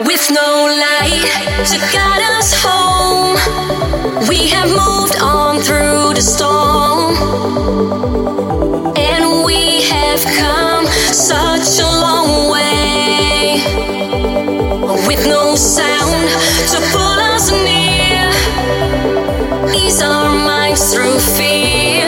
with no light to guide us home. We have moved on through the storm, and we have come such a long way with no sound to pull us near. Ease our minds through fear.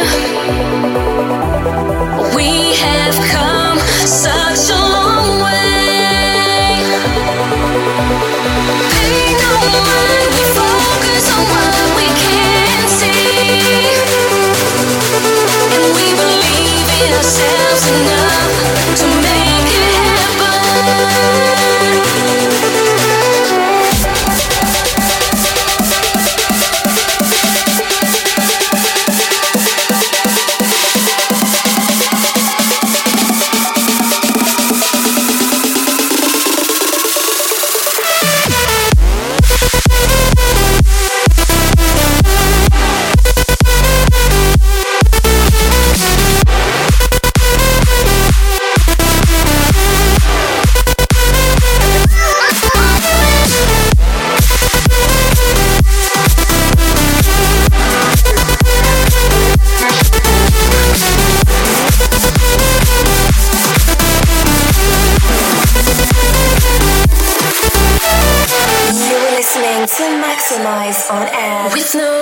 Believe To Maxximize on air. With no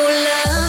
love